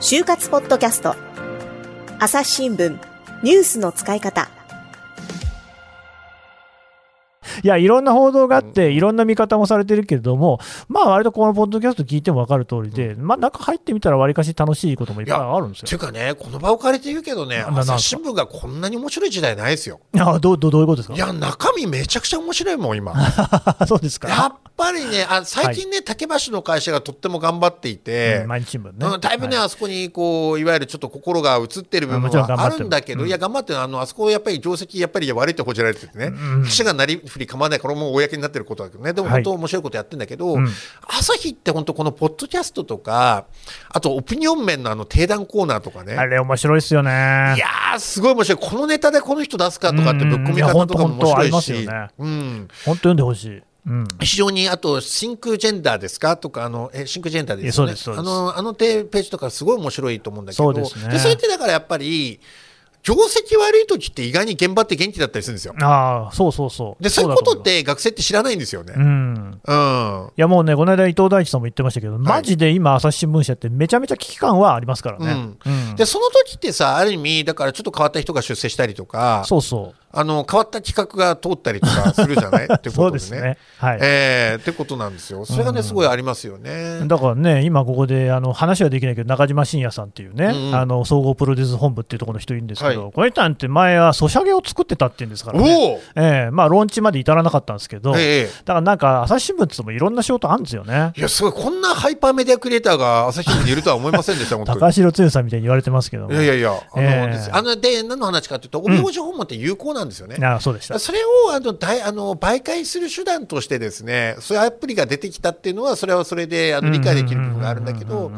就活ポッドキャスト朝日新聞ニュースの使い方いや、いろんな報道があって、いろんな見方もされてるけれども、まあ、割とこのポッドキャスト聞いても分かる通りで、まあ、中入ってみたら、わりかし楽しいこともいっぱいあるんですよ。ていうかね、この場を借りて言うけどね、朝日新聞がこんなに面白い時代ないですよ。あどうどうどういうことですか？いや、中身めちゃくちゃ面白いもん、今。そうですか？やっぱりね、あ最近ね、竹橋の会社がとっても頑張っていて、うん毎日新聞ね。うんだいぶね、はあそこにこういわゆるちょっと心が映ってる部分はあるるんだけど、うん。いや、頑張ってるあのあそこやっぱり定石、やっぱり悪いって報じられててね、記者がなりふり構わないから、もう公になってることだけどね、でもはい。本当、面白いことやってるんだけど、うん。朝日って本当、このポッドキャストとか、あとオピニオン面のあの定談コーナーとかね。あれ、面白いですよね。いやー、すごい面白い。このネタでこの人出すかとかってぶっ込み方とかも面白いし、うん、本当読んでほしい。うん。非常にあと、シンクジェンダーですか？とか、あのえシンクジェンダーですよね。あのあのページとかすごい面白いと思うんだけど、そうですねそれってだからやっぱり、業績悪い時って意外に現場って元気だったりするんですよ。ああ、そうそうそう。で、そういうことっだて学生って知らないんですよね。うん。うん。いやもうね、この間、伊藤大地さんも言ってましたけど、マジで今、朝日新聞社ってめちゃめちゃ危機感はありますからね。うんで、その時ってさ、ある意味、だからちょっと変わった人が出世したりとか、そうそあの変わった企画が通ったりとかするじゃない？ってう。ことですね。はい。えーってことなんですよ。それがね、すごいありますよね。だからね、今ここであの話はできないけど、中島信也さんっていうね、うんうんあの総合プロデュース本部っていうところの人いるんですけど、はいこの人なんて前はソシャゲを作ってたっていうんですからおね、おええまあ、ローンチまで至らなかったんですけど、ええだからなんか、朝日新聞って言ってもいろんな仕事あるんですよね。いや、すごい、こんなハイパーメディアクリエイターが朝日新聞にいるとは思いませんでした、本当に。高橋剛さんみたいに言われてますけども、いやいやいや、あの、ええですあので、何の話かというと、帯表訪問って有効なんですよね。あそうでした。それをあの大あの媒介する手段としてですね、そういうアプリが出てきたっていうのは、それはそれであの理解できる部分があるんだけど、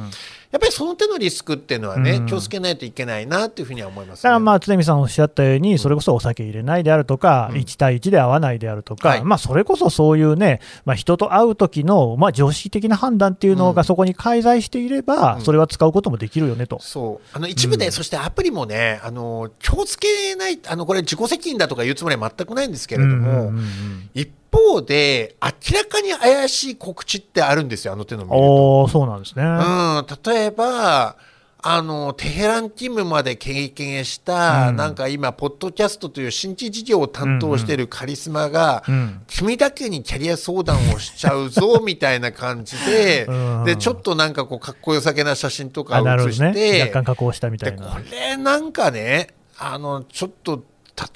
やっぱりその手のリスクっていうのはね、うん。気をつけないといけないなっていうふうには思います、ね。だからまあ、常見さんおっしゃったように、それこそお酒入れないであるとか、うん。1対1で会わないであるとか、はい。まあ、それこそそういうね、まあ、人と会う時の、まあ、常識的な判断っていうのうん。がそこに介在していれば、うん。それは使うこともできるよねと。そう。あの一部で、うん。そしてアプリもね、あの気をつけない、あのこれ、自己責任だとか言うつもりは全くないんですけれども、うんうんうんうん。一方で、明らかに怪しい告知ってあるんですよ、あの手の見ると。おーそうなんですね。うん、例えば、あのテヘラン勤務まで経験した、うんなんか今、ポッドキャストという新規事業を担当しているカリスマが、うん君だけにキャリア相談をしちゃうぞみたいな感じでうんで、ちょっとなんかこう、かっこよさげな写真とかを写しほどね。て、若干加工したみたでいな。これなんかね、あのちょっと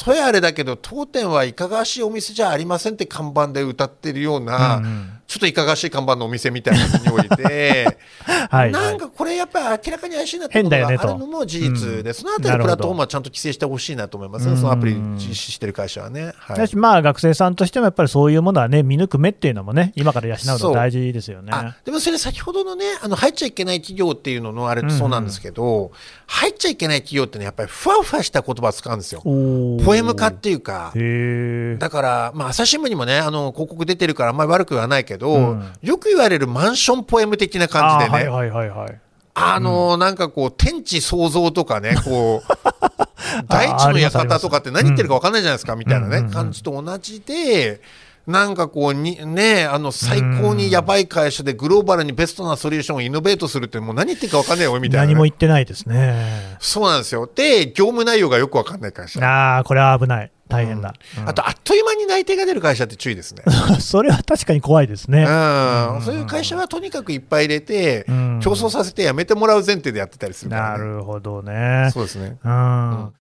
例えあれだけど、当店はいかがわしいお店じゃありませんって看板で歌ってるような、うんうん。ちょっといかがわしい看板のお店みたいな匂いで、はい、なんかこれやっぱり明らかに怪しいなってことがあるのも事実で、うんそのあたりプラットフォームはちゃんと規制してほしいなと思います。ね、うん。そのアプリ実施してる会社はね。はい。まあ学生さんとしてもやっぱりそういうものはね見抜く目っていうのもね今から養うの大事ですよね。あでもそれ先ほどのねあの入っちゃいけない企業っていうののあれとそうなんですけど、入っちゃいけない企業ってねやっぱりふわふわした言葉を使うんですよ。ポエム化っていうか。だから、まあ、朝日新聞にもねあの広告出てるからあんまり悪くはないけど、うん。よく言われるマンションポエム的な感じでね。あはいはいはいはい。あのなんかこう天地創造とかねこう 大地の館とかって何言ってるか分かんないじゃないですか、みたいなね、感じと同じで。なんかこうにねあの最高にやばい会社でグローバルにベストなソリューションをイノベートするってもう何言ってるか分かんないよみたいなね、何も言ってないですね。そうなんですよ。で業務内容がよく分かんない会社。ああこれは危ない大変だ。うんあとあっという間に内定が出る会社って注意ですね それは確かに怖いですね。うんそういう会社はとにかくいっぱい入れて、うん競争させてやめてもらう前提でやってたりするから、なね、るほどね。そうですね。うん。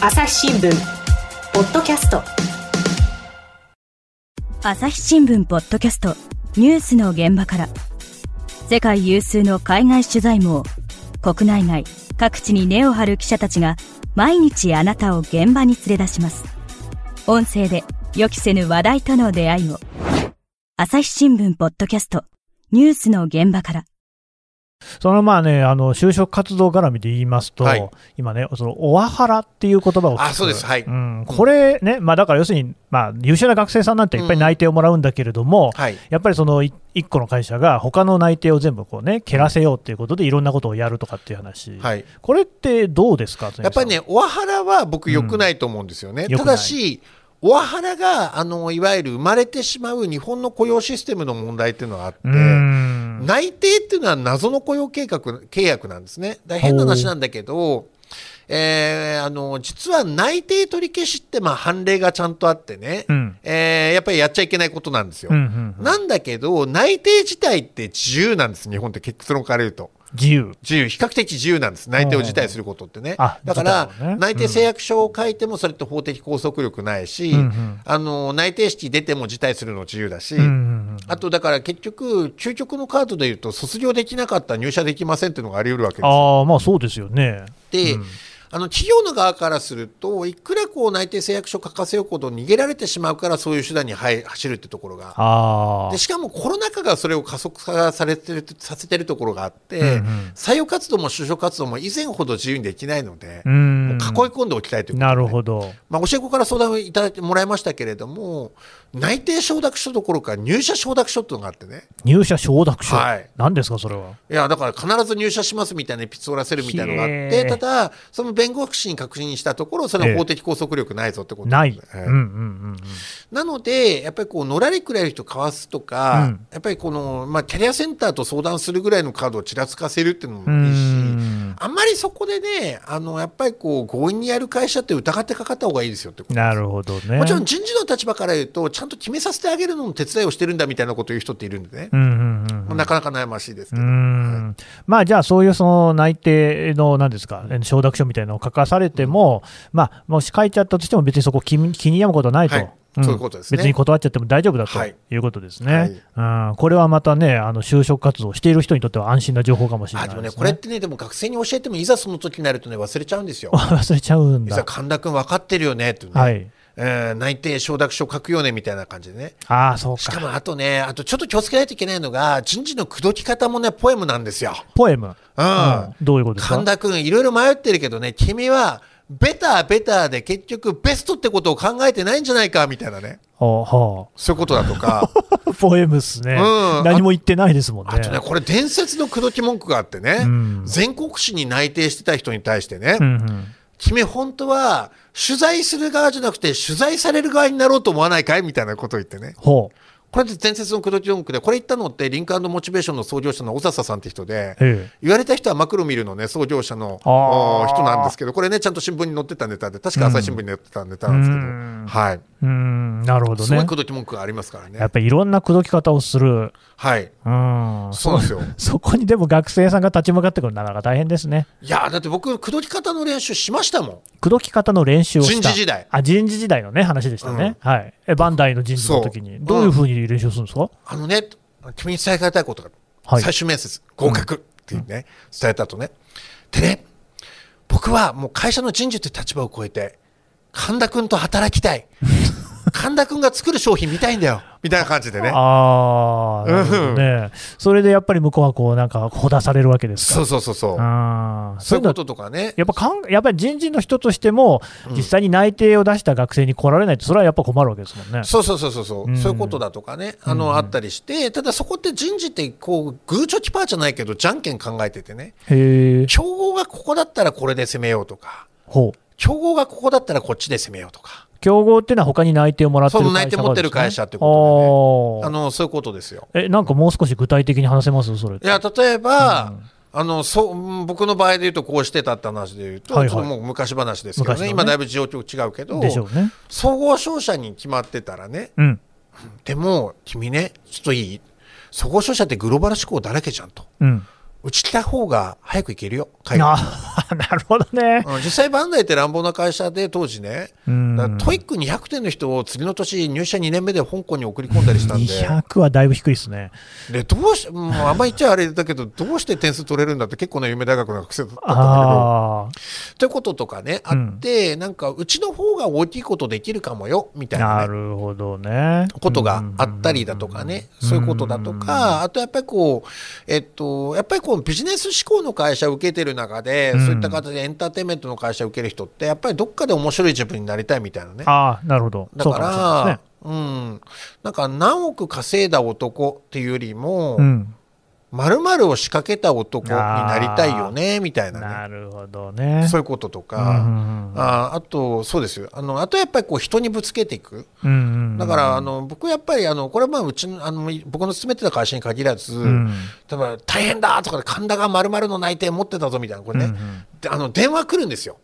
朝日新聞ポッドキャスト朝日新聞ポッドキャストニュースの現場から世界有数の海外取材網国内外各地に根を張る記者たちが毎日あなたを現場に連れ出します。音声で予期せぬ話題との出会いを朝日新聞ポッドキャスト。ニュースの現場から。そのまあね、あの就職活動絡みで言いますと、はい。今ね、そのオワハラっていう言葉を聞く。あそうです。はい。ん、これね、まあ、だから要するに、まあ、優秀な学生さんなんていっぱい内定をもらうんだけれども、はい。やっぱりそのい一個の会社が他の内定を全部こうね、蹴らせようっていうことで、いろんなことをやるとかっていう話、はい。これってどうですか、やっぱりね、オワハラは僕良くないと思うんですよね。た良くない。だし、オワハラが、あの、いわゆる生まれてしまう日本の雇用システムの問題っていうのがあって、内定っていうのは謎の雇用計画契約なんですね。だ変な話なんだけど、えーあの実は内定取り消しってまあ判例がちゃんとあってね、うんえーやっぱりやっちゃいけないことなんですよ。うんうんうんなんだけど内定自体って自由なんです日本って結論から言うと。自由。自由。比較的自由なんです。内定を辞退することってね。あだから、内定誓約書を書いてもそれって法的拘束力ないし、うんうんあの内定式出ても辞退するの自由だし、うんうんうんあとだから結局究極のカードでいうと卒業できなかったら入社できませんっていうのがあり得るわけですあ、まあそうですよね。で、うんあの企業の側からするといくらこう内定誓約書書かせようこと逃げられてしまうからそういう手段に入走るってところがで。しかもコロナ禍がそれを加速化されてるさせてるところがあって、うんうん採用活動も就職活動も以前ほど自由にできないので、うん囲い込んでおきたいということで、なるほど。まあ、教え子から相談をいただいてもらいましたけれども内定承諾書どころか入社承諾書っていうのがあってね入社承諾書？はい何ですか、それは？いやだから必ず入社しますみたいなエピソードらせるみたいなのがあっへてーただその弁護士に確認したところそれは法的拘束力ないぞってことない。ええうんうんうんなのでやっぱりこうのらりくらいの人かわすとか、うんやっぱりこの、まあ、キャリアセンターと相談するぐらいのカードをちらつかせるっていうのうん。もいいし。うんあんまりそこでね、あのやっぱりこう強引にやる会社って疑ってかかった方がいいですよってことなるほどね。もちろん人事の立場から言うと、ちゃんと決めさせてあげるのの手伝いをしてるんだみたいなことを言う人っているんでね、うんうん。なかなか悩ましいですけうど、ん。まあじゃあ、そういうその内定のなんですか、承諾書みたいなのを書かされても、まあ、もし書いちゃったとしても、別にそこ気に気に病むことはないと、はい。ん。そういうことですね。別に断っちゃっても大丈夫だとはい。いうことですね、うん、これはまたね、あの就職活動をしている人にとっては安心な情報かもしれないです、ね、ね、これってね、でも学生に教えても、いざその時になるとね、忘れちゃうんですよ。忘れちゃうんだ。実は神田君分かってるよねってね、はい、えー内定承諾書書くよねみたいな感じでね。ああ、そうか、しかもあとね、あとちょっと気をつけないといけないのが、人事の口説き方もね、ポエムなんですよ。ポエム、うんうんどういうことですか？神田君、いろいろ迷ってるけどね、君は、ベターベターで結局ベストってことを考えてないんじゃないかみたいなね。はあはそういうことだとか。あ、ポエムっすね、うん何も言ってないですもんね。あとね、これ伝説の口説き文句があってね、うん全国紙に内定してた人に対してね、うんうん君本当は取材する側じゃなくて取材される側になろうと思わないかい？みたいなことを言ってね。ほう。これで伝説の口説き文句で、これ言ったのってリンクモチベーションの創業者の小笹さんって人で、ええ。言われた人はマクロミルのね、創業者の人なんですけど、これね、ちゃんと新聞に載ってたネタで、確か朝日新聞に載ってたネタなんですけど、うん。はい。うん、なるほどねすごい口。説き文句がありますからね。やっぱりいろんな口説き方をする。はい。うん。そうですよ。そこにでも学生さんが立ち向かってくるのなかなか大変ですね。いやーだって僕、口説き方の練習しましたもん。口説き方の練習をした。人事時代あ、人事時代のね、話でしたね。はい。え、バンダイの人事の時に。どういうふうに練習するんですか、あのね、君に伝えたいことが、はい最終面接、合格っていうね、伝えた後ね。でね、僕はもう会社の人事という立場を超えて、神田君と働きたい。神田君が作る商品見たいんだよ。みたいな感じでね。ああ、ね。それでやっぱり向こうはこう、なんか、ほだされるわけですか。そうそうそうそう。ああ、のそういうこととかね。やっぱかんやっぱり人事の人としても、実際に内定を出した学生に来られないと、それはやっぱ困るわけですもんね。そうそうそうそうそう、うんそういうことだとかね、あの、あったりして、ただそこって人事って、こう、グーチョキパーじゃないけど、じゃんけん考えててね、へえ。競合がここだったらこれで攻めようとか、ほう。競合がここだったらこっちで攻めようとか、競合っていうのは他に内定をもらってる会社がその内定持ってる会社ってとことでね、あの、そういうことですよ。え、なんかもう少し具体的に話せます？それ。いや、例えば、あのそううん僕の場合で言うと、こうしてたって話で言うと、はいはいちょっともう昔話ですけどね、ね今だいぶ状況違うけど、でしょうね。総合商社に決まってたらね、うん。でも、君ね、ちょっといい？総合商社ってグローバル志向だらけじゃんと。うん。うち来た方が早く行けるよ、海外あ なるほどね。うん実際、バンダイって乱暴な会社で当時ね、 TOEIC 200点の人を次の年、入社2年目で香港に送り込んだりしたんで、200はだいぶ低いですね。でどうしもうあんま言っちゃあれだけど、どうして点数取れるんだって、結構な有名大学の学生だったんだけど。あということとかね、あって、なんか、うちの方が大きいことできるかもよ、みたあ、いな、なね、るほどね。ことがあったりだとかね、そういうことだとか、あとやっぱりこう、えっと、やっぱりこうビジネス志向の会社を受けてる中で、うんそういった形でエンターテインメントの会社を受ける人って、やっぱりどっかで面白い自分になりたいみたいなね。ああ、なるほど。だから、うん、なんか何億稼いだ男っていうよりも。うん。まるを仕掛けた男になりたいよねみたいなね。なるほどね。そういうこととか、うんうんうん。ああとそうですよ。あのあとやっぱりこう人にぶつけていく。うんうんうんだからあの僕やっぱりあのこれはまあうちのあの僕の勤めてた会社に限らず、ん。例えば大変だとかで神田がまるの内定持ってたぞみたいなこれね、うんうん。であの電話来るんですよ。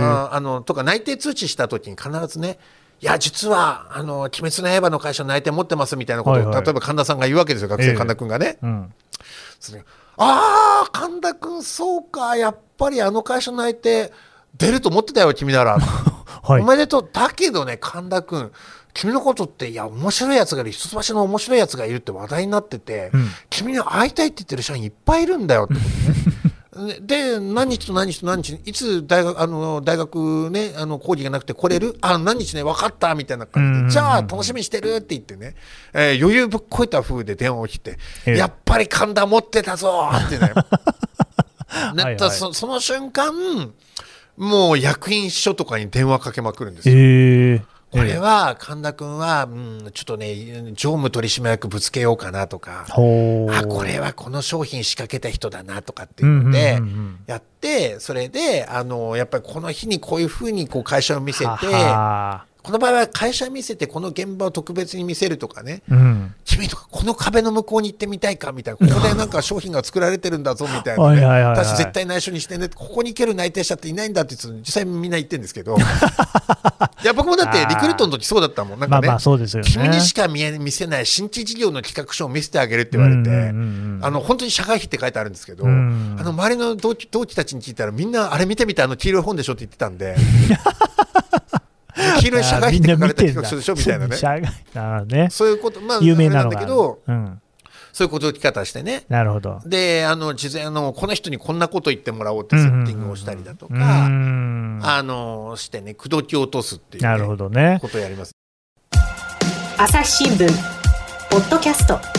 ああのとか内定通知した時に必ずねいや実はあの「鬼滅の刃」の会社の内定持ってますみたいなことを、はいはい。例えば神田さんが言うわけですよ学ええ。生神田君がね。うん。それああ神田君そうかやっぱりあの会社の内定出ると思ってたよ君なら。はいお。めでとうだけどね神田君君のことっていや面白いやつがいる一橋の面白いやつがいるって話題になってて、うん君に会いたいって言ってる社員いっぱいいるんだよってことね。で何日と何日と何日いつ大学あの大学ねあの講義がなくて来れる？あ何日ね分かったみたいな感じうんでじゃあ楽しみにしてるって言ってね、えー余裕ぶっこいた風で電話を切って、ええ。やっぱり神田持ってたぞってね。ねはいはい。そその瞬間もう役員秘書とかに電話かけまくるんですよ。へえ。これは神田君は、うん、ちょっとね常務取締役ぶつけようかなとか。あこれはこの商品仕掛けた人だなとかっていうのでやってそれであのやっぱりこの日にこういうふうにこう会社を見せてこの場合は会社見せてこの現場を特別に見せるとかね。うん。君とかこの壁の向こうに行ってみたいかみたいな。ここでなんか商品が作られてるんだぞみたいなね。私絶対内緒にしてねここに行ける内定者っていないんだって言って実際みんな言ってるんですけど。いや僕もだってリクルートの時そうだったもん。なんかね、まあまあそうですよね。君にしか見え見せない新規事業の企画書を見せてあげるって言われて、あの本当に社会費って書いてあるんですけど、うんあの周りの同期同期たちに聞いたらみんなあれ見てみてあの黄色い本でしょって言ってたんで 黄色い社会費って書かれた企画書でしょみたいなね社外なるほどね。そういうことまあ有名なんだけどうん。そういうことき方してねなるほど。であの事前あのこの人にこんなこと言ってもらおうってセッティングをしたりだとか、うんあのしてね口説き落とすっていう、ね、なるほどね。ことをやります朝日新聞ポッドキャスト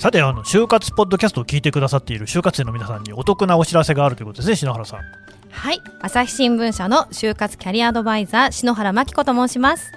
さて、あの、就活ポッドキャストを聞いてくださっている就活生の皆さんにお得なお知らせがあるということですね、篠原さん。はい朝日新聞社の就活キャリアアドバイザー篠原真希子と申します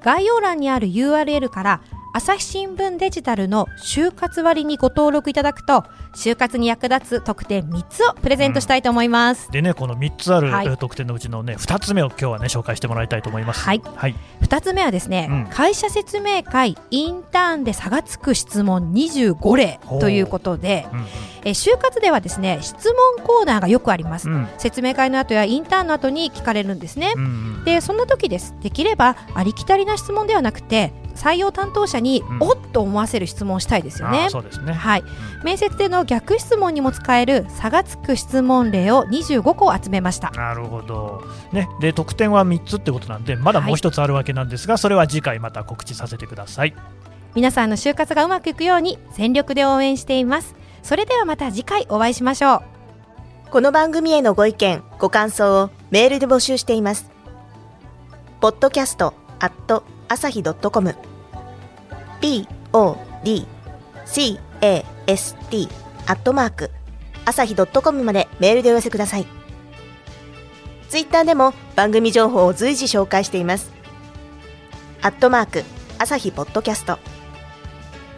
概要欄にある URL から朝日新聞デジタルの就活割にご登録いただくと就活に役立つ特典3つをプレゼントしたいと思います、でね、この3つある、特典のうちのね、2つ目を今日はね、紹介してもらいたいと思います。はい。はい。2つ目はですね、うん。会社説明会インターンで差がつく質問25例ということでうんえ就活ではですね質問コーナーがよくあります、うん。説明会の後やインターンの後に聞かれるんですね、うんうん。でそんな時です。できればありきたりな質問ではなくて採用担当者に、うん。おっと思わせる質問をしたいですよあねーそうですね。はい、面接での逆質問にも使える差がつく質問例を25個集めました。なるほど。ね、で得点は3つってことなんで、まだもう1つあるわけなんですが、それは次回また告知させてください。皆さんの就活がうまくいくように全力で応援していますそれではまた次回お会いしましょう。この番組へのご意見ご感想をメールで募集しています。ポッドキャストアット朝日 .com podcast アットマーク朝日 .com までメールでお寄せください。ツイッターでも番組情報を随時紹介しています。アットマーク朝日ポッドキャスト。